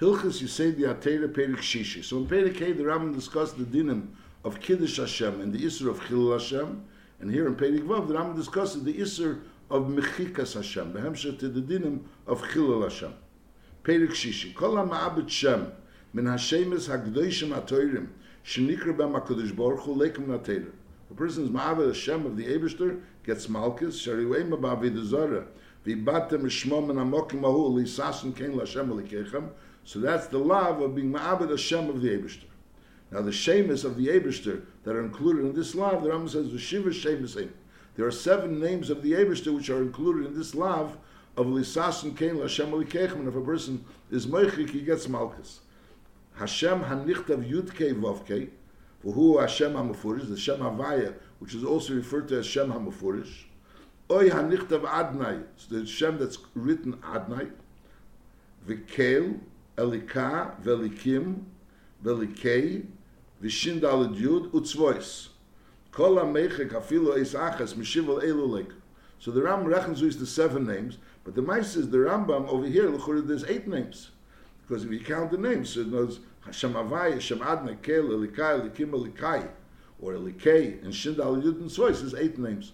Hilchas Yisei the Atera Perik Shishi. So in Perik Hey, the Rambam discussed the dinim of Kiddush Hashem and the Isser of Chilul Hashem. And here in Perik Vav, the Rambam discusses the Isser of Mechikas Hashem, behemsher to the dinim of Chilul Hashem. Perik Shishi. Kol HaMa'abit Shem, min Hashemes HaGdoishim HaToirim, shenikra bem HaKadosh Baruch Hu lekim HaTeir. A person is Ma'abit Hashem of the Eberster, gets Malchus, Shariwei Ma'bavid Zara, V'batem Shmo min HaMokim Ahu, Lisasun Kein L'Hashem Alikechem, so that's the love of being Ma'abed Hashem of the Eberster. Now the Shemus of the Eberster that are included in this love, the Rambam says, the Shiva Shemus There are seven names of the Eberster which are included in this love of Lisas and Kain Hashem Alikechem, and if a person is Meichik, he gets Malchus. Hashem Hanichtav Yudkei Vovkei, for who Hashem HaMefurish, the Shem Havaya, which is also referred to as Shem HaMefurish. Oy Hanichtav Adnai, the Shem that's written Adnai. Vikel, Elika, Velikim, Velikei, Vishin Dalad Yud, Utzvois. Kol HaMeichik Afilo Eis Achas, Mishival Elulek. So the Ram reckons the seven names, but the Mice says the Rambam over here, there's eight names. Because if you count the names, so it knows Hashem Havai, Hashem Adna, Kel, Elikai, Elikim, Elikai, or Elikei, and Shindal Yud and is eight names.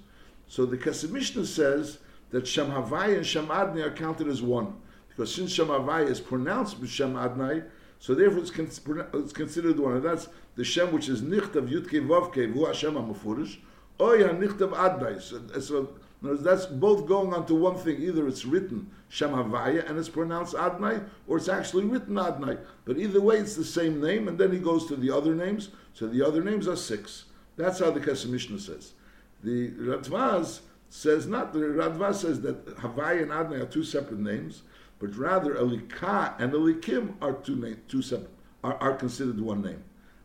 So the Kesef Mishnah says that Shem Havai and Shem Adnai are counted as one. Because since Shem Havai is pronounced with Shem Adnai, so therefore it's, con- it's considered one. And that's the Shem which is Nichtav Yudke Vavke, Vu Hashem HaMefurish, Oya Nichtav Adnai. So, so that's both going on to one thing. Either it's written Shem Havaya and it's pronounced Adnai, or it's actually written Adnai. But either way, it's the same name, and then he goes to the other names. So the other names are six. That's how the Kesef Mishnah says. The Radvaz says not. The Radvaz says that Havaya and Adnai are two separate names, but rather Elika and Elikim are two name, two are, are considered one name.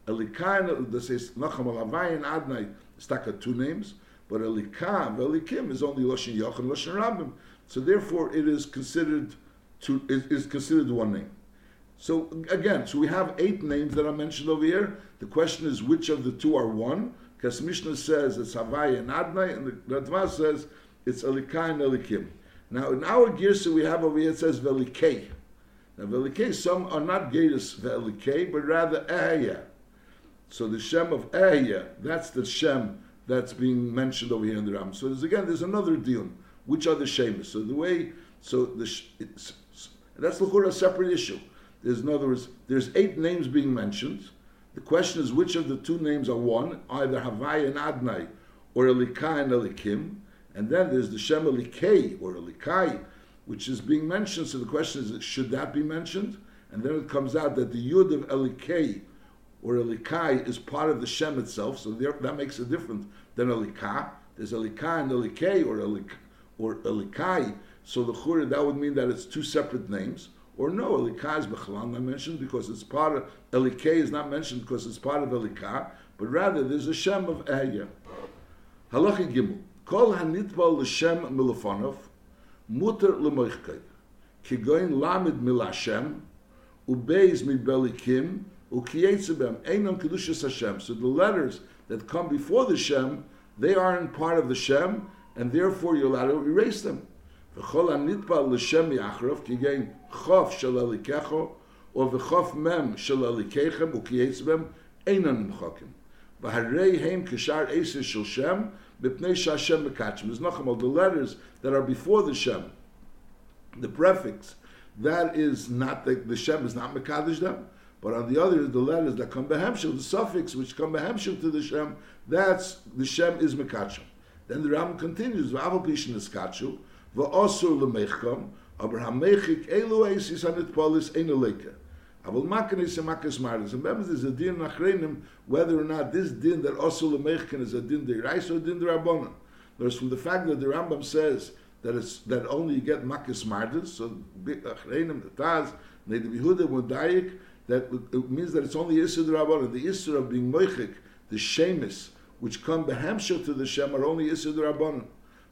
Elika and this says Nacham Havaya and Adnai staka two names. But Elikam, Elikim is only Loshin Yoch and Loshin Rambam. So therefore it is considered is, is considered one name. So again, so we have eight names that are mentioned over here. The question is which of the two are one? Because Mishnah says it's Havai and Adnai, and the Radva says it's Elikai and Elikim. Now in our Girsa we have over here it says Velikei. Now Velikei, some are not Geras Velikei, but rather Ehya. So the Shem of Ehya, that's the Shem that's being mentioned over here in the Ram. So there's, again, there's another deal. Which are the Shemus? So the way, so the that's a separate issue. There's in other words, there's eight names being mentioned. The question is which of the two names are one, either Havai and Adnai, or Elikai and Elikim. And then there's the Shem Elikei or Elikai, which is being mentioned. So the question is, should that be mentioned? And then it comes out that the Yud of Elikei or Elikai is part of the Shem itself, so there, that makes a difference than Elika. There's Elika and Elikei or, Elik, or Elikai, so the Chura, that would mean that it's two separate names. Or no, Elika is Bechalan not mentioned because it's part of, Elikei is not mentioned because it's part of Elika, but rather there's a Shem of Ehya. Halacha Gimel. Kol hanitbal l'shem milofonov, muter l'moichkei. Kigoin lamid milashem, ubeiz mi belikim, ukiyetzebem, einon kedushas Hashem. So the letters that come before the Shem, they aren't part of the Shem, and therefore you're allowed to erase them. V'chol hanitbal l'shem yachrov, kigoin chof shel elikecho, or v'chof mem shel elikechem, ukiyetzebem, einon mchokim. V'harei heim kishar eses shel Shem, Bipnei Shashem Mekachim. Is Nachamal, the letters that are before the Shem, the prefix, that is not the, the Shem is not Mekadosh them. But on the other, the letters that come behemshel, the suffix which come behemshel to the Shem, that's the Shem is Mekachim. Then the Ram continues, V'aval pishin eskachu, v'osur lemechkom, Abraham mechik elu eisis anit polis ein Avol makan is a makas maris. And there's a din nachrenim whether or not this din that also lemechken is a din derais or din derabonon. Whereas from the fact that the Rambam says that it's that only you get makas maris, so nachrenim the taz need to be huda mudayik, that it means that it's only isur derabonon. The isur of being moichik, the shemis, which come behemshel to the shem, are only isur derabonon.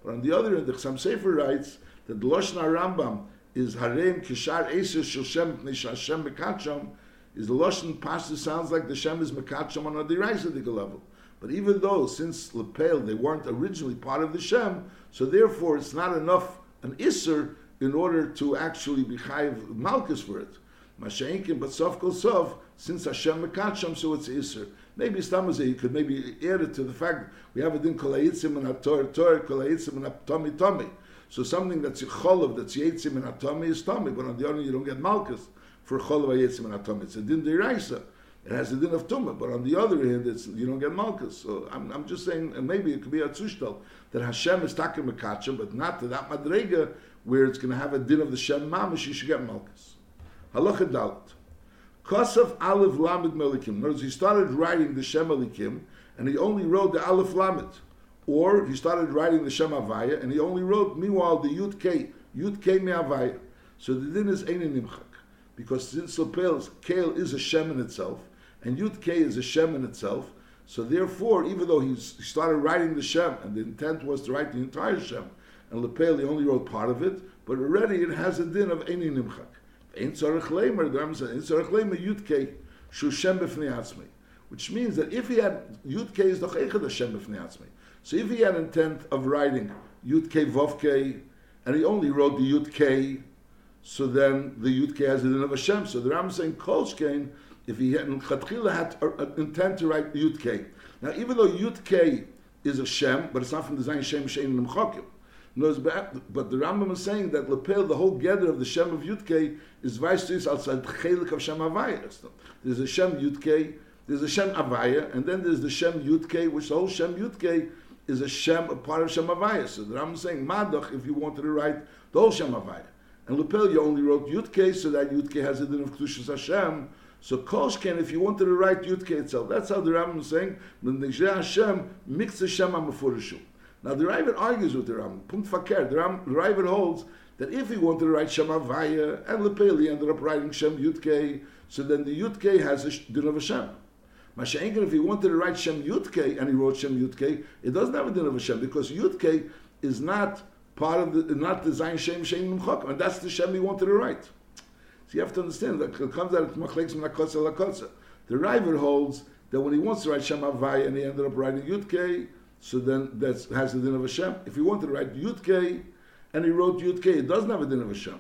But on the other hand, the Chassam Sofer writes that the Lashon Rambam is harem kishar eser shel shem pnei Hashem mekacham is the lashon pasta sounds like the shem is mekacham on a derisive level. But even though since lepel they weren't originally part of the shem, so therefore it's not enough an iser in order to actually be chayiv malchus for it. Masha'inkin, but sof kol sof, since Hashem mekacham, so it's Isser. Maybe Stamazeh, you could maybe add it to the fact we have a din kol ha'itzim and hator, tor, kol ha'itzim and hatomi, tomi. So something that's cholov, that's yitzim and hatomi is tomi, but on the other hand, you don't get malchus for cholov yitzim and hatomi. It's a din deraisa. It has a din of tumah, but on the other hand, it's, you don't get malchus. So I'm, I'm just saying, and maybe it could be a tzushtal, that Hashem is takim mekacham, but not to that madrega where it's going to have a din of the Shem mamish, you should get malchus. Halacha dalit. Kosav Aleph Lamed Melikim. In he started writing the Shem Elikim, and he only wrote the Aleph Lamed. Or he started writing the Shem Avaya, and he only wrote, meanwhile, the Yud K, Yud K Me Avaya. So the din is Einen Nimchak. Because since Lepel, Kale is a Shem in itself, and Yud K is a Shem in itself, so therefore, even though he started writing the Shem, and the intent was to write the entire Shem, and Lepel, he only wrote part of it, but already it has a din of Einen Nimchak. Ein tzarech lemer, the Rambam says, Ein tzarech lemer yudke shu shem b'fnei atzmei. Which means that if he had, Yud yudke is doch echad Hashem b'fnei atzmei. So if he had intent of writing yudke vovke, and he only wrote the yudke, so then the yudke has the din of Hashem. So the Rambam is saying, kolshkein, if he had, had uh, intent to write yudke. Now even though yudke is a Shem, but it's not from the Zayin Shem Shein Nemchokim. But the Rambam is saying that Lepel, the whole gather of the Shem of Yudke, is vice Vaistis outside Chelik of Shem Avaya. There's a Shem Yudke, there's a Shem Avaya, and then there's the Shem Yudke, which the whole Shem Yudke is a Shem, a part of Shem Avaya. So the Rambam is saying, Madach, if you wanted to write the whole Shem. And Lepel, you only wrote Yudke, so that Yudke has a din of Kedushas Hashem. So Koshken, if you wanted to write Yudke itself, that's how the Rambam is saying, Nishra Hashem, mix the Shem HaMefurishu. Now the Ravid argues with the Ram. Punkt fakir. The Ravid holds that if he wanted to write Shem Avaya and Lepeli ended up writing Shem Yudke, so then the Yudke has a din of Hashem. If he wanted to write Shem Yudke and he wrote Shem Yudke, it doesn't have a din of Hashem because Yudke is not part of the, not the Zayin Shem Shem Nimchok, and that's the Shem he wanted to write. So you have to understand that it comes out of Machleks Menakotza Lakotza. The Ravid holds that when he wants to write Shem Avaya and he ended up writing Yudke, so then that has the din of Hashem. If he wanted to write Yud and he wrote Yud it doesn't have a din of Hashem.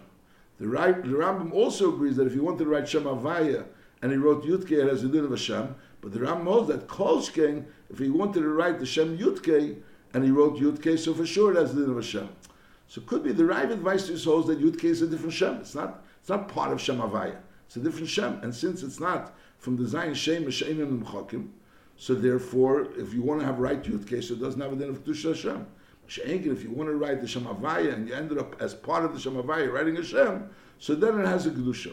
The, the Rambam also agrees that if he wanted to write Shem Avaya and he wrote Yud it has a din of Hashem. But the Rambam holds that Kolshkein, if he wanted to write the Shem Yud and he wrote Yud so for sure it has the din of Hashem. So it could be the Ravid Weistus holds that Yud is a different Shem. It's not, it's not part of Shem Avaya. It's a different Shem. And since it's not from the Zayin Shem, Shein and Mchokim, so therefore, if you want to have right youth case, it doesn't have a din of Kedusha Hashem. If you want to write the Shem Shemavaya and you ended up as part of the Shem Shemavaya writing Hashem, so then it has a Kedusha.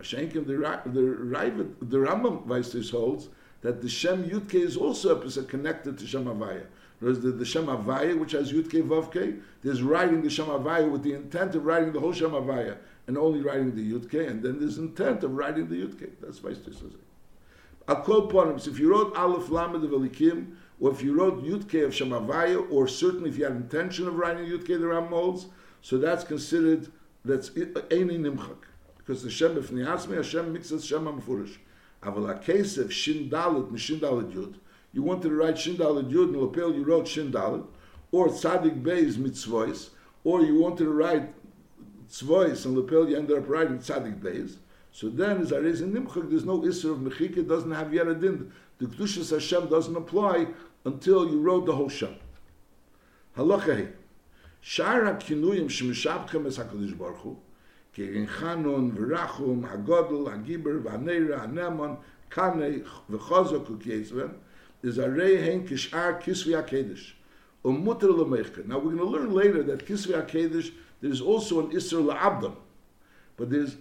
Mashenkim, the, the, the Rambam Weistis holds that the Shem Yudke is also connected to Shem Avaya. Whereas the, the Shem Avaya, which has Yudke Vavke, there's writing the Shem Avaya with the intent of writing the whole Shem Avaya and only writing the Yudke, and then there's intent of writing the Yudke. That's Weistis says it. Akol Ponim. So if you wrote Aleph Lamed of Elikim, or if you wrote Yudke of Shemavaya, or certainly if you had intention of writing Yudke the Ram molds, so that's considered that's eh, eh, Eini Nimchak. Because the Shem B'fnei Atzmi, Hashem mixes Shem HaMefurish. Aval HaKesef Shin Dalet, Mishin Dalet Yud. You wanted to write Shin Dalet Yud, and Lapel you wrote Shin Dalet, or Tzadik Beis Mitzvois, or you wanted to write Tzvois, and Lapel you ended up writing Tzadik Beis. So then, as Arez in Nimchak, there's no Isser of Mechika, doesn't have yet a din. The Kedushas Hashem doesn't apply until you wrote the whole Shem. Halacha he. Shar ha-kinuyim shemishabchem es HaKadosh Baruch Hu, כגן חנון ורחום, הגודל, הגיבר, והנרה, הנמון, קנה וחוזק וכייסבן, is הרי הן כשאר כסבי הקדש. ומותר למחקר. Now we're going to learn later that kisvi HaKedesh, there's also an Isser la'abdam. But there's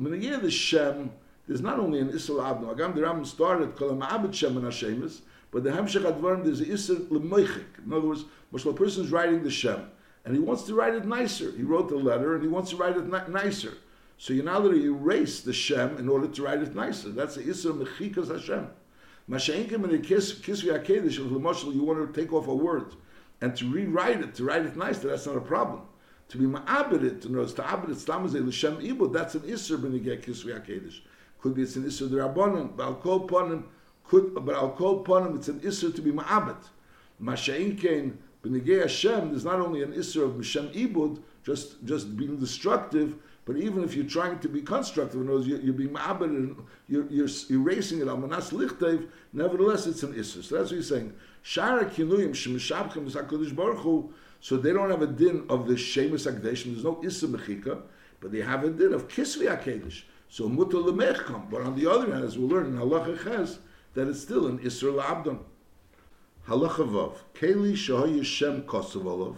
Menagir the Shem, there's not only an Isser Abno. Agam the Ram started Kol Ma'abed Shem and Hashemis, but the Hemshech Advarim there's an Isser L'moichik. In other words, when a person's writing the Shem, and he wants to write it nicer. He wrote the letter, and he wants to write it ni- nicer. So you now that you erase the Shem in order to write it nicer. That's the Isser Mechikas Hashem. Masha'inkim in the Kisvi HaKedesh, if you want to take off a word, and to rewrite it, to write it nicer, that's not a problem to be ma'abed to know, to abed it, stamazeh, l'shem ibud, that's an you get kisvi HaKedesh. Could be it's an I'll call upon him, could, but I'll call upon him, it's an isser to be ma'abed. Masha'in kein, B'negei Hashem, there's not only an isser of Mishem Ibud, just, just being destructive, But even if you're trying to be constructive, in you're, you're being ma'abed and you're, you're erasing it, almanas lichtev, nevertheless it's an issur. So that's what he's saying. Shara kinuyim shemishabchem is Baruch Hu, so they don't have a din of the shemus akdesh, there's no issur mechika, but they have a din of kisvi akedesh. So mutter lemechkam. But on the other hand, as we'll learn in halacha ches, that it's still an issur la'abdon. Halacha vav. Keli shahoy Shem kosovolov.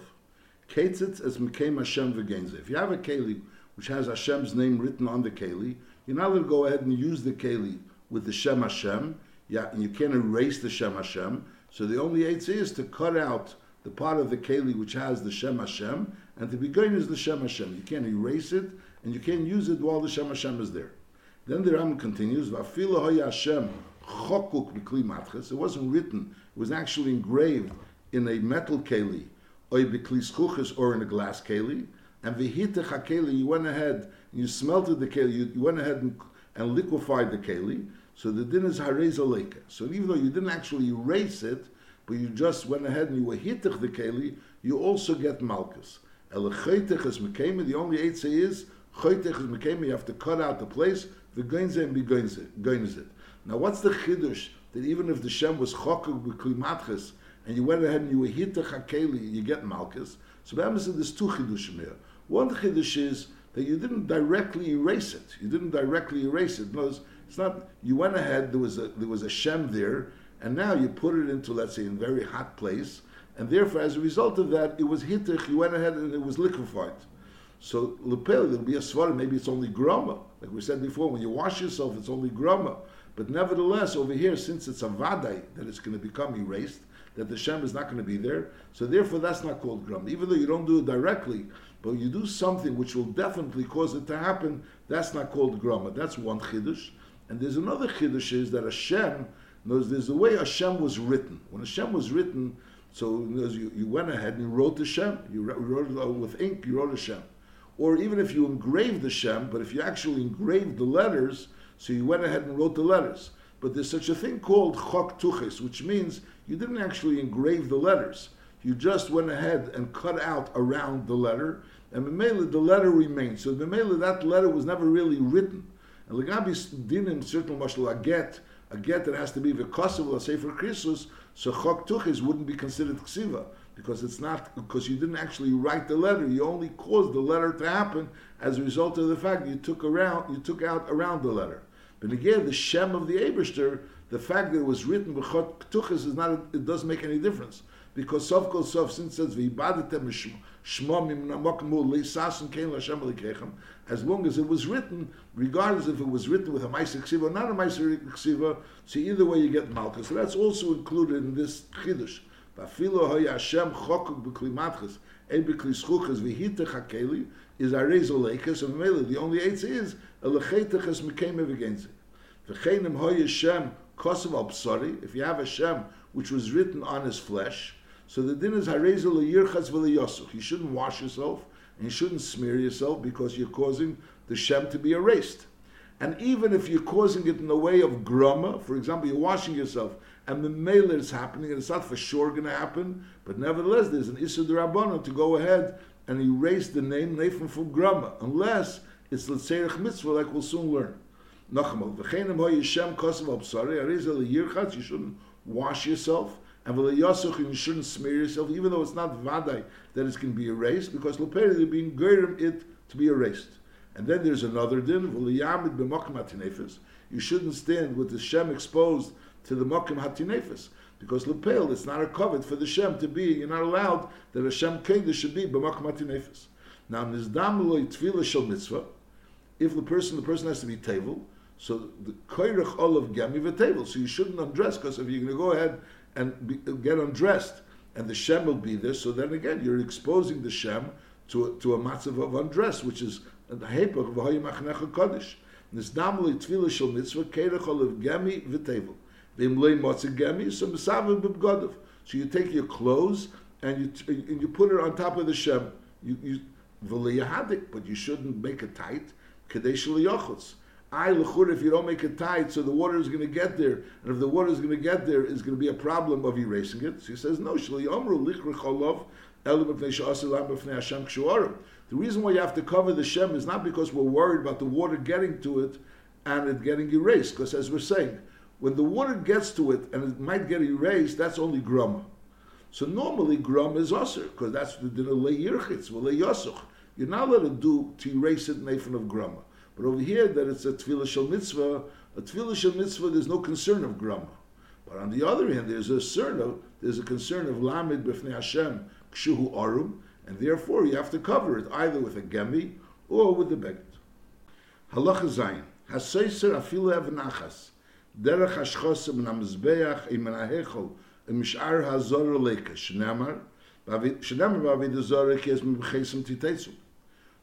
Ketzitz as mekem Hashem v'genze. If you have a keli which has Hashem's name written on the keli, you're not going to go ahead and use the keli with the Shem Hashem. Yeah, and you can't erase the Shem Hashem. So the only eitzah is to cut out the part of the keli which has the Shem Hashem, and to be is the Shem Hashem. You can't erase it, and you can't use it while the Shem Hashem is there. Then the Ram continues, V'afilo Hashem chokuk matches. It wasn't written, it was actually engraved in a metal keli, or in a glass keli, and v'hitech hakeli, you went ahead, you smelted the keli, you, you went ahead and, and, liquefied the keli, so the din is hareza leka. So even though you didn't actually erase it, but you just went ahead and you were hitech the keli, you also get malchus. El is mekema, the only eitzah is, choytech is mekema, you have to cut out the place, the goinze and be goinze it. Now what's the chidush, that even if the Shem was chokuk b'klimatches, and you went ahead and you were hitech hakeli, you get malchus, so Bama there's two chidushim here. One chiddush is that you didn't directly erase it. You didn't directly erase it. No, it's not. You went ahead. There was a there was a shem there, and now you put it into let's say a very hot place, and therefore as a result of that, it was hittich. You went ahead and it was liquefied. So lepel there'll be a svarah. Maybe it's only grama, like we said before. When you wash yourself, it's only grama. But nevertheless, over here, since it's a vadai that it's going to become erased, that the shem is not going to be there, so therefore that's not called grama. Even though you don't do it directly, but you do something which will definitely cause it to happen, that's not called grama. That's one chiddush. And there's another chiddush is that Hashem knows there's the way Hashem was written. When Hashem was written, so you, you went ahead and wrote the Shem. You wrote it with ink, you wrote a Shem. Or even if you engraved the Shem, but if you actually engraved the letters, so you went ahead and wrote the letters. But there's such a thing called chok tuches, which means you didn't actually engrave the letters. You just went ahead and cut out around the letter, and Memela, the letter remains. So Memela, that letter was never really written. And Legabi dinim certain get, a get that has to be v'kosav for Christus, so chok tuchis wouldn't be considered ksiva because it's not because you didn't actually write the letter. You only caused the letter to happen as a result of the fact you took around you took out around the letter. But again, the shem of the Abishter, the fact that it was written b'chot tuchis is not it doesn't make any difference because sof kol sof since says v'ibadatem as long as it was written, regardless if it was written with a Maisa Ksiva or not a Maisa Ksiva, so either way you get Malchus. So that's also included in this Chiddush. Vafilo hoya Hashem chokuk b'kli matchas, ein b'kli schuchas v'hitech hakeli, is arezo leikas, and Mele, the only eight is, a lechetech es mekeme v'genze. V'cheinem hoya Hashem kosav al if you have a Shem which was written on his flesh, so the din is harezel yirchas v'liyosuk. You shouldn't wash yourself and you shouldn't smear yourself because you're causing the shem to be erased. And even if you're causing it in the way of grama, for example, you're washing yourself and the mailer is happening, and it's not for sure going to happen, but nevertheless, there's an issur derabbanon to go ahead and erase the name Nathan from grama, unless it's l'tzeirich mitzvah, like we'll soon learn. Nochamal, v'chenem ho yishem kosev al psari, you shouldn't wash yourself, and v'le'yasuch, you shouldn't smear yourself, even though it's not vadai that it can be erased, because l'peri they're being gerim it to be erased. And then there's another din, v'le'yamid b'mokim hatinefis. You shouldn't stand with the shem exposed to the mokim hatinefis, because l'pel, it's not a covet for the shem to be, you're not allowed that a shem keder should be b'mokim hatinefis. Now, nizdam lo'i tefillah shel mitzvah, if the person, the person has to be tevel, so the koirach olav gemi v'tevel, so you shouldn't undress, because if you're going to go ahead and be, get undressed, and the Shem will be there. So then again, you're exposing the Shem to a, to a matzav of undress, which is the hepech of Hayyamachnecha Kodesh. Nisdamli tefillah shel mitzvah kerech oliv gemi v'tevel. So you take your clothes and you and you put it on top of the Shem. You, you but you shouldn't make it tight. I lechur if you don't make it tight, so the water is going to get there, and if the water is going to get there, is going to be a problem of erasing it. So he says no. The reason why you have to cover the Shem is not because we're worried about the water getting to it and it getting erased, because as we're saying, when the water gets to it and it might get erased, that's only grama. So normally grama is usher, because that's the dinner le yirchitz, le yosuch. You're not allowed to do to erase it in of grama. But over here, that it's a tefillah shel mitzvah, a tefillah mitzvah, there's no concern of grama. But on the other hand, there's a concern of, there's a concern of Hashem kshuhu arum, and therefore you have to cover it either with a gemi or with the beged. Halacha zayin haseiser afilu evnachas דרך השחוס מן המזבח עם מן ההיכול עם שאר הזור הלכה שנאמר שנאמר בעביד הזור כי יש מבחסם תיתצו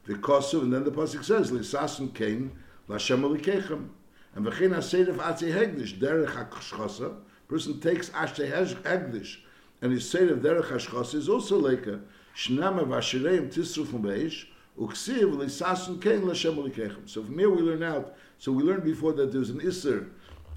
וכוסו and then the Pasuk says לססן כן לשם הלכיכם and וכן הסדף עצי הגדיש דרך השחוסה person takes עצי הגדיש and his sedef דרך השחוסה is also לקה שנאמר ואשריהם תשרוף מבאש וכסיב לססן כן לשם הלקחם so from here we learn out so we learned before that there's an Isser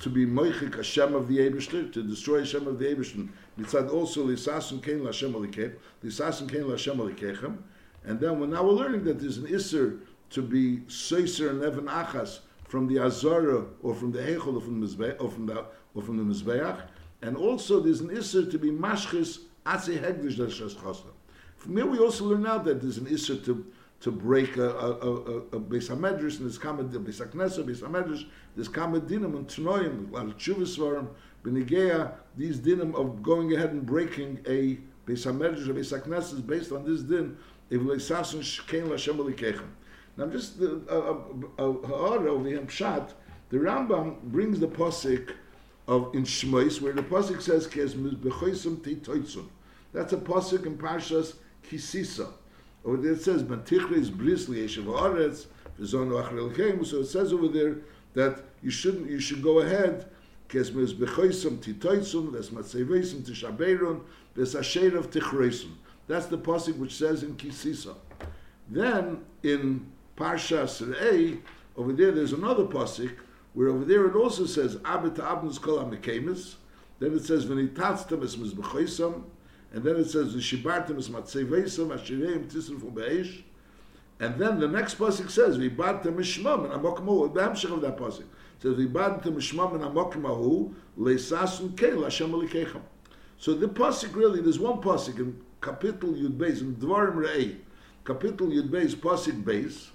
to be moichik Hashem of the Ebershter, to destroy Hashem of the Ebershter. Mitzad also l'sasun kein l'shem l'kechem, l'sasun kein l'shem l'kechem. And then well, now we're learning that there's an isser to be seiser and evan achas from the Azara or from the Hechel or from the Mizbeach, or from the, or from the Mizbeach. And also there's an isser to be mashchis atzi hegdish that shas from here we also learn now that there's an issue to to break a, a, a, a Beis HaMedrash, and there's Kamed, Beis HaKnesset, Beis HaMedrash, there's Kamed Dinim and Tnoim, a lot of Chuvas Varim, Benigea, these dinim of going ahead and breaking a Beis HaMedrash, a Beis HaKnesset is based on this din, if Leisasun Shkein Lashem Alikechem. Now just the Ha'ara over here, Pshat, the Rambam brings the posik of in Shmois, where the posik says. That's a posik in Parshas kisisa. Over there it says, Bantichres brisli yeshiv haaretz, v'zonu achrel So it says over there that you shouldn't, you should go ahead, kes mes bechoisum titoitzum, ves matzeveisum tishabeirun, ves asherav tichreisum. That's the pasuk which says in Kisisa. Then in Parsha Serei, over there there's another pasuk where over there it also says Abet Abnus Kol HaMekemis. Then it says V'nitatztem es mizbechoisam, and then it says v'shibartem es matzeveisam ashireim tisru from be'esh. And then the next pasuk says v'ibadtem mishmam and amokmahu. The hamshach of that pasuk says v'ibadtem mishmam and amokmahu leisasun kein l'Hashem alikechem. So the pasuk really there's one pasuk in kapitel Yud Beis in Dvarim Re'ei, kapitel Yud Beis pasuk Beis,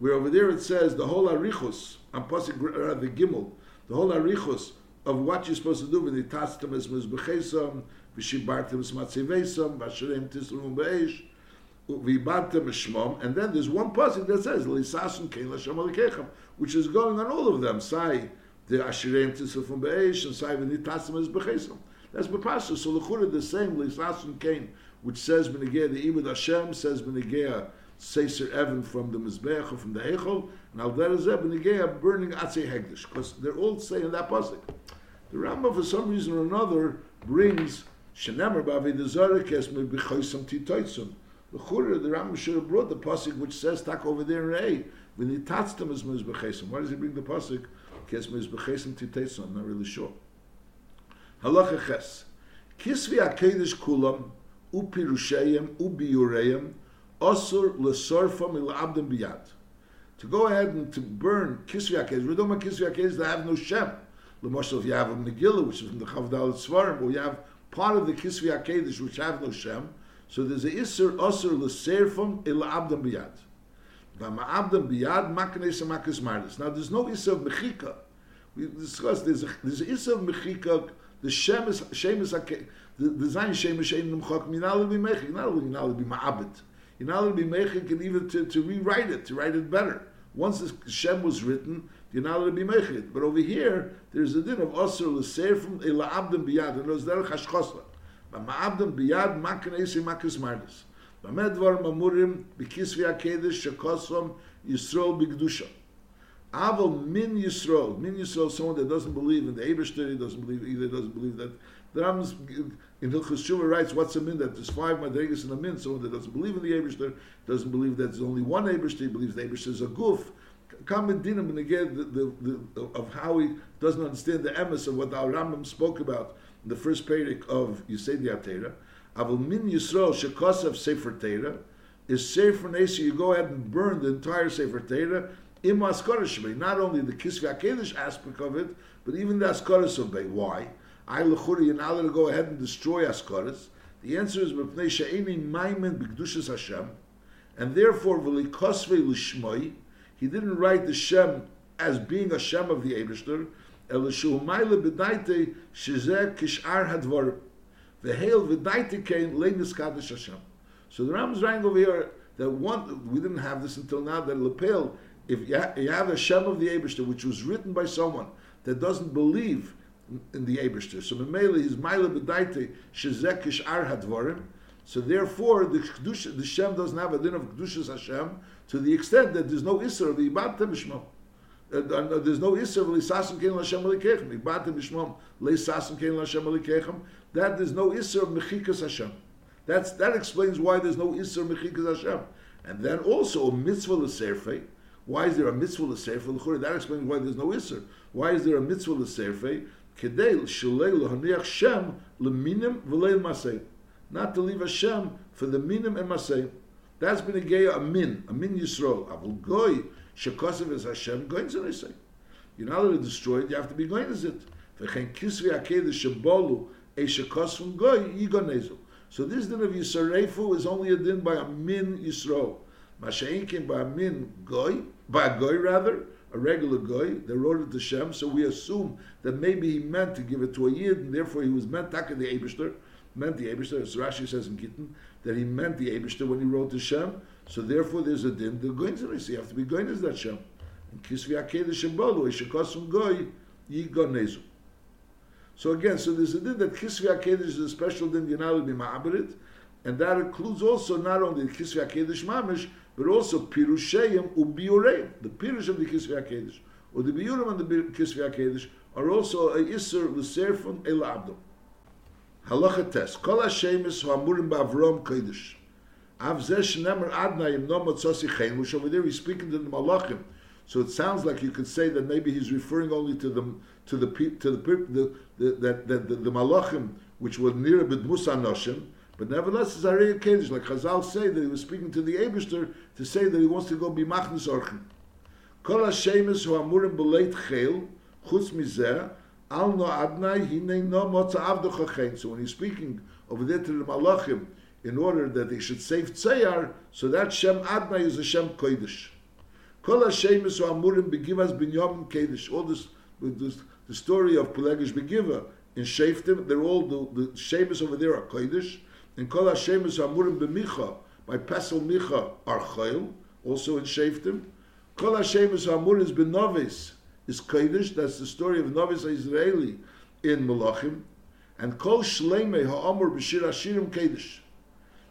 where over there it says the whole arichus on pasuk uh, the gimel, the whole arichus of what you're supposed to do with the tatztem es mizbechesam v'shibartem smatzivesam v'asherem tisrum be'esh v'ibartem shmom and then there's one pasuk that says lisasun kein l'shem alikechem which is going on all of them. Sai the asherem tisrum be'esh and sai v'nitasem mizbechesam that's bepasha so the chura the same lisasun kein which says benegea the ibud Hashem says benegea Seiser Evan from the Mizbeach from the Echol, and Al Derazeh benegea burning Atzei Hegdish, because they're all saying that pasuk. The Rambam, for some reason or another, brings Shenemer Bavidazarek es me titoitzum. The Chura, the Rambam should have brought the pasuk which says tak over there in A. When he tatztem as mizbechesam. Why does he bring the pasuk? Kes mizbechesam titoitzum. I'm not really sure. Halacha ches. Kisvi akedesh kulam upirusheim ubiureim osur lesorfam ilabdem biyad. To go ahead and to burn kisvi akedesh. We don't want kisvi akedesh that have no shem. L'moshel, if you have a Megillah, which is from the Chavdal Svarim, or you have part of the Kisvi HaKedesh, which have no Shem, so there's a Isser Osir L'Serfim Il Abdam Biyad. V'ama Abdam Biyad Maknes Makis Mardis. Now there's no Isser of Mechika. We discussed, there's a, there's a Isser of Mechika, the Shem is, Shem is, the, the Zayin Shem is Shem Nemchok, you're not allowed to be Mechik, you're not allowed to be Ma'abit. You're not allowed to be Mechik and even to, to rewrite it, to write it better. Once the Shem was written, you're not allowed to be mechit. But over here, there's a din of osir from ila abdem biyad, and those derech hashchosla. But ma'abdem biyad makan esi makas mardis. B'medvar mamurim b'kisvi ha'kedesh shekosom Yisrael b'gdusha. Aval min Yisrael, min Yisrael, someone that doesn't believe in the Ebershter, doesn't believe either, doesn't believe that. The Rambam in Hilchus Shuvah writes, what's a min? That there's five madregas in a min. Someone that doesn't believe in the Ebershter, doesn't believe that there's only one Ebershter, he believes the Ebershter is a goof common dinim and again the, the, the, of how he doesn't understand the emes of what our Rambam spoke about in the first parak of Yisei Atera. Avol min Yisrael shekosav sefer Teira is Sefer Nesi, you go ahead and burn the entire Sefer Torah, im Askaras not only the Kisvi HaKedesh aspect of it, but even the Askaras of Bey. Why? I Lechuri, not allowed to go ahead and destroy Askaras. The answer is Mepnei She'eni Maimen B'Kedushas Hashem, and therefore V'likosve L'Shmoi, he didn't write the Shem as being a Shem of the Ebershter, Kishar. So the Ram is writing over here that one, we didn't have this until now, that Lepel, if you, ha- you have a Shem of the Ebershter, which was written by someone that doesn't believe in the Ebershter. So Memele is Maila B'Daite Shezekish Ar Hadvarim. So therefore, the Kedusha, the Shem doesn't have a din of Kedushas Hashem to the extent that there's no Isser of the Ibad Bishmam. Uh, uh, there's no Isser of Lisasim Kein Lashem Alikechem. Ibad Bishmam Lisasim Kein Lashem Alikechem. That there's no Isser of Mechikas Hashem. That's, that explains why there's no Isser Mechikas Hashem. And then also a mitzvah l'serfei. Why is there a mitzvah l'serfei? That explains why there's no Isser. Why is there a mitzvah l'serfei? Kedei shalei l'haniach shem l'minim v'lei masei. Not to leave a shem for the minim and masei. That's been a gay a min, a min yisrael. Avul goy shekosev is Hashem going to say. You're not allowed destroyed. You have to be going to it. V'chein kisvi akedah shebolu a shekos from goy yigonezu. So this din of Yisraefu is only a din by a min Yisrael. Masha'inkin by a min goy, by a goy rather, a regular goy. They wrote it to Shem, so we assume that maybe he meant to give it to a yid, and therefore he was meant taka the Eberster, meant the Eberster. As Rashi says in Gittin, that he meant the Eberster when he wrote to Shem. So therefore there's a din. The going to you have to be going as that Shem. And kisvi akedah shembolu, ishakosum goy yigonezu. So again, so there's a din that Kisvi HaKedesh is a special din Yanal B'Ma'aberit, and that includes also not only the Kisvi HaKedesh Mamish, but also Pirusheim Ubiureim, the Pirush of the Kisvi HaKedesh, or the Biurim of the Kisvi HaKedesh, are also a Isser L'Serfon El Abdom. Halacha test. Kol HaShemis Ha'amurim Ba'avrom Kodesh. Av Zeh Shnemer Adnayim No Motzosi Chen, which over there he's speaking to the Malachim, so it sounds like you could say that maybe he's referring only to the to the to the, the, the that the, the, the malachim which were near bit Musa Noshim, but nevertheless it's Arei Kedesh, like Chazal say that he was speaking to the Eberster to say that he wants to go be Machnis Orchim. Kol HaShemes amurim b'leit chel, chutz mizeh, al no adnai hinei no motza avdocha chen. So when he's speaking over there to the malachim, in order that they should save Tzayar, so that Shem Adnai is a Shem Kodesh. Kol HaShemes hu amurim begivas binyamin Kedesh. All this, this, the story of Pelegish Begiva in Shaftim, they're all the, the Shemus over there are Kodesh, and Kol HaShemus Amurim B'micha, by Pesel Micha are Chayil, also in Shaftim. Kol HaShemus Amurim B'novis is Kodesh, that's the story of Novis Israeli in Malachim, and Kol Shleimei Ha'amur B'shir Hashirim Kodesh.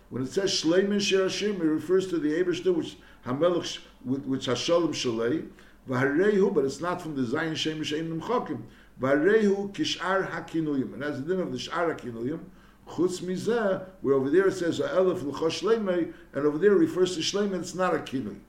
When it says Shleimei Shir Hashirim, it refers to the Ebershter, which Hamelech, which Hashalom Shalei, V'harehu, but it's not from the Zayin Shem Shein Nimchokim. V'harehu kishar hakinuyim. And as the din of the shar hakinuyim, chutz mizeh, where over there it says elef l'chosh shleimei, and over there refers to shleimei, it's not a kinui.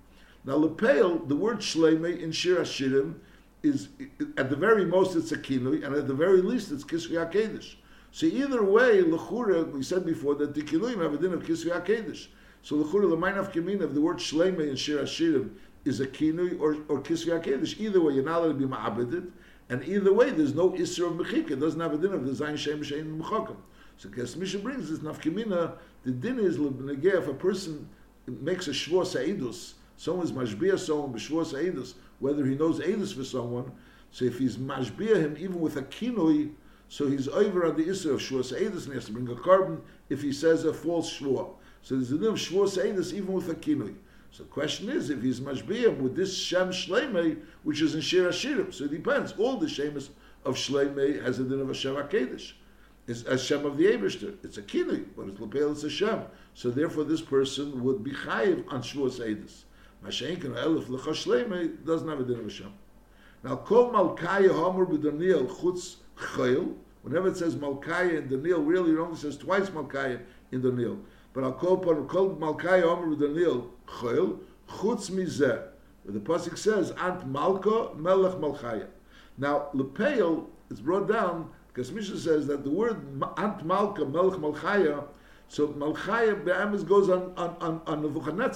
Now lepeil, the word shleimei in Shir Hashirim is, at the very most it's a kinui, and at the very least it's kisvi hakedesh. So either way, lechura, we said before that the kinuyim have a din of kisvi hakedesh. So lechura, the mind of the word shleimei in Shir Hashirim is a kinui or, or hakedesh. Either way, you're not allowed to be ma'abeded, and either way, there's no isra of mechika. It doesn't have a din of the zayin shem shein mechakim. So Kesef Mishnah brings this nafkimina. The din is lebnegeh if a person makes a shvua sa'idus, someone's mashbia someone b'shvua sa'idus, whether he knows edus for someone. So if he's mashbia him even with a kinui, so he's over on the isra of shvua sa'idus and he has to bring a carbon if he says a false shvua. So there's a din of shvua sa'idus even with a kinui. So the question is, if he's mashbiyim with this Shem Shleimei, which is in Shir Hashirim, so it depends. All the Shemus of Shleimei has a din of Hashem HaKadosh. It's Shem of the Ebershter. It's a kinui, but it's Lepel, it's a Shem. So therefore this person would be chayiv on Shavuos Eidus. Mashenkin Elif Lecha Shleimei doesn't have a din of Hashem. Now, Kol Malkaya Homer B'Daniel Chutz Chayil, whenever it says Malkaya in Daniel, really it only says twice Malkaya in Daniel. But I'll call upon Kol Malkaya Homer B'Daniel Chayil, Chutz Mizeh. The Pasuk says, Ant Malka Melech Malchaya. Now, Lepeil is brought down because Mishnah says that the word Ant Malka Melech Malchaya, So Malchaya Be'emes goes on, on, on, on.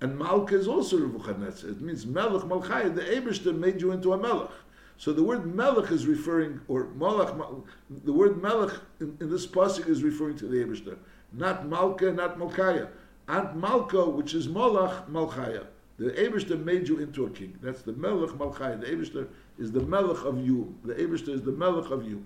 And Malka is also Nebuchadnezzar. It means Melech Malchaya. The Ebershter made you into a Melech. So the word Melech is referring, or Malach, the word Melech in, in this pasuk is referring to the Ebershter. Not Malka, not Malchaya. And Malka, which is Malach, Malchaya. The Ebershter made you into a king. That's the Melech Malchaya. The Ebershter is the Melech of you. The Ebershter is the Melech of you.